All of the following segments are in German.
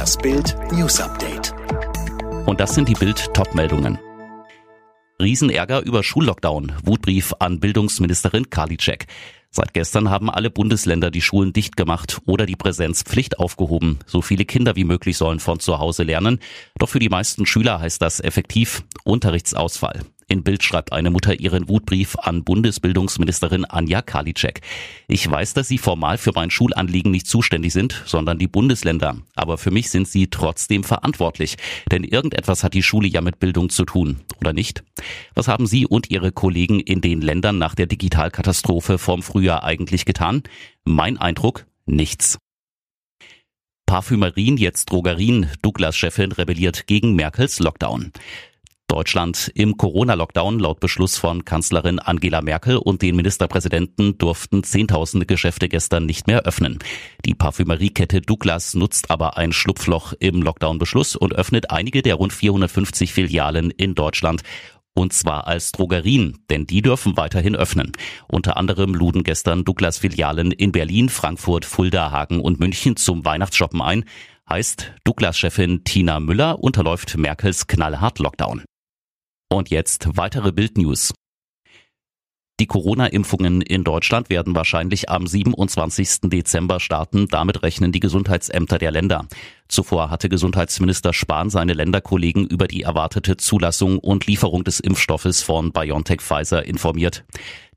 Das Bild News Update. Und das sind die Bild Topmeldungen. Riesenärger über Schullockdown. Wutbrief an Bildungsministerin Karliczek. Seit gestern haben alle Bundesländer die Schulen dicht gemacht oder die Präsenzpflicht aufgehoben. So viele Kinder wie möglich sollen von zu Hause lernen. Doch für die meisten Schüler heißt das effektiv Unterrichtsausfall. In Bild schreibt eine Mutter ihren Wutbrief an Bundesbildungsministerin Anja Karliczek. Ich weiß, dass Sie formal für mein Schulanliegen nicht zuständig sind, sondern die Bundesländer. Aber für mich sind Sie trotzdem verantwortlich. Denn irgendetwas hat die Schule ja mit Bildung zu tun, oder nicht? Was haben Sie und Ihre Kollegen in den Ländern nach der Digitalkatastrophe vom Frühjahr eigentlich getan? Mein Eindruck, nichts. Parfümerien, jetzt Drogerien. Douglas-Chefin rebelliert gegen Merkels Lockdown. Deutschland im Corona-Lockdown. Laut Beschluss von Kanzlerin Angela Merkel und den Ministerpräsidenten durften Zehntausende Geschäfte gestern nicht mehr öffnen. Die Parfümeriekette Douglas nutzt aber ein Schlupfloch im Lockdown-Beschluss und öffnet einige der rund 450 Filialen in Deutschland und zwar als Drogerien, denn die dürfen weiterhin öffnen. Unter anderem luden gestern Douglas Filialen in Berlin, Frankfurt, Fulda, Hagen und München zum Weihnachtsshoppen ein. Heißt, Douglas-Chefin Tina Müller unterläuft Merkels knallhart Lockdown. Und jetzt weitere Bildnews. Die Corona-Impfungen in Deutschland werden wahrscheinlich am 27. Dezember starten. Damit rechnen die Gesundheitsämter der Länder. Zuvor hatte Gesundheitsminister Spahn seine Länderkollegen über die erwartete Zulassung und Lieferung des Impfstoffes von BioNTech Pfizer informiert.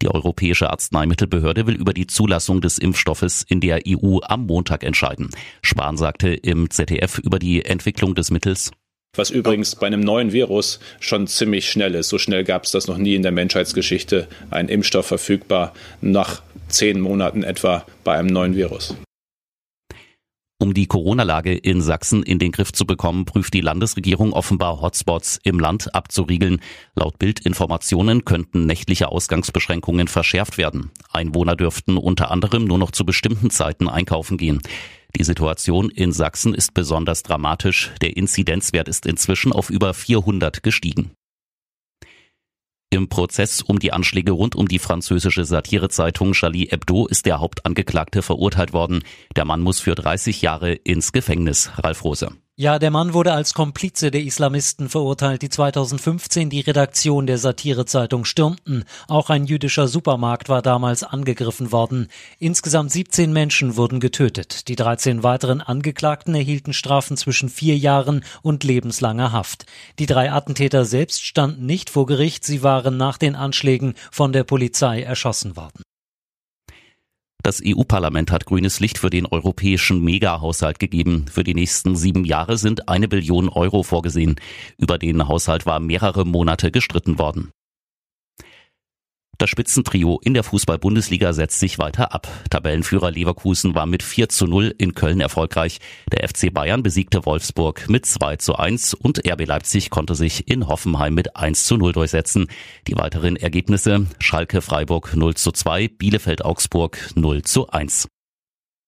Die Europäische Arzneimittelbehörde will über die Zulassung des Impfstoffes in der EU am Montag entscheiden. Spahn sagte im ZDF über die Entwicklung des Mittels, was übrigens bei einem neuen Virus schon ziemlich schnell ist. So schnell gab es das noch nie in der Menschheitsgeschichte, ein Impfstoff verfügbar nach zehn Monaten etwa bei einem neuen Virus. Um die Corona-Lage in Sachsen in den Griff zu bekommen, prüft die Landesregierung offenbar Hotspots im Land abzuriegeln. Laut Bildinformationen könnten nächtliche Ausgangsbeschränkungen verschärft werden. Einwohner dürften unter anderem nur noch zu bestimmten Zeiten einkaufen gehen. Die Situation in Sachsen ist besonders dramatisch. Der Inzidenzwert ist inzwischen auf über 400 gestiegen. Im Prozess um die Anschläge rund um die französische Satirezeitung Charlie Hebdo ist der Hauptangeklagte verurteilt worden. Der Mann muss für 30 Jahre ins Gefängnis. Ralf Rose. Ja, der Mann wurde als Komplize der Islamisten verurteilt, die 2015 die Redaktion der Satirezeitung stürmten. Auch ein jüdischer Supermarkt war damals angegriffen worden. Insgesamt 17 Menschen wurden getötet. Die 13 weiteren Angeklagten erhielten Strafen zwischen vier Jahren und lebenslanger Haft. Die drei Attentäter selbst standen nicht vor Gericht. Sie waren nach den Anschlägen von der Polizei erschossen worden. Das EU-Parlament hat grünes Licht für den europäischen Megahaushalt gegeben. Für die nächsten sieben Jahre sind eine Billion Euro vorgesehen. Über den Haushalt war mehrere Monate gestritten worden. Das Spitzentrio in der Fußball-Bundesliga setzt sich weiter ab. Tabellenführer Leverkusen war mit 4 zu 0 in Köln erfolgreich. Der FC Bayern besiegte Wolfsburg mit 2 zu 1 und RB Leipzig konnte sich in Hoffenheim mit 1 zu 0 durchsetzen. Die weiteren Ergebnisse Schalke Freiburg 0 zu 2, Bielefeld Augsburg 0 zu 1.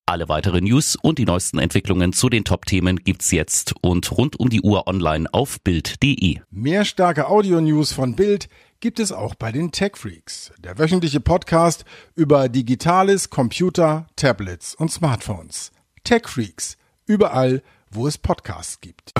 Alle weiteren News und die neuesten Entwicklungen zu den Top-Themen gibt's jetzt und rund um die Uhr online auf Bild.de. Mehr starke Audio-News von Bild gibt es auch bei den Tech Freaks, der wöchentliche Podcast über Digitales, Computer, Tablets und Smartphones. Tech Freaks, überall, wo es Podcasts gibt.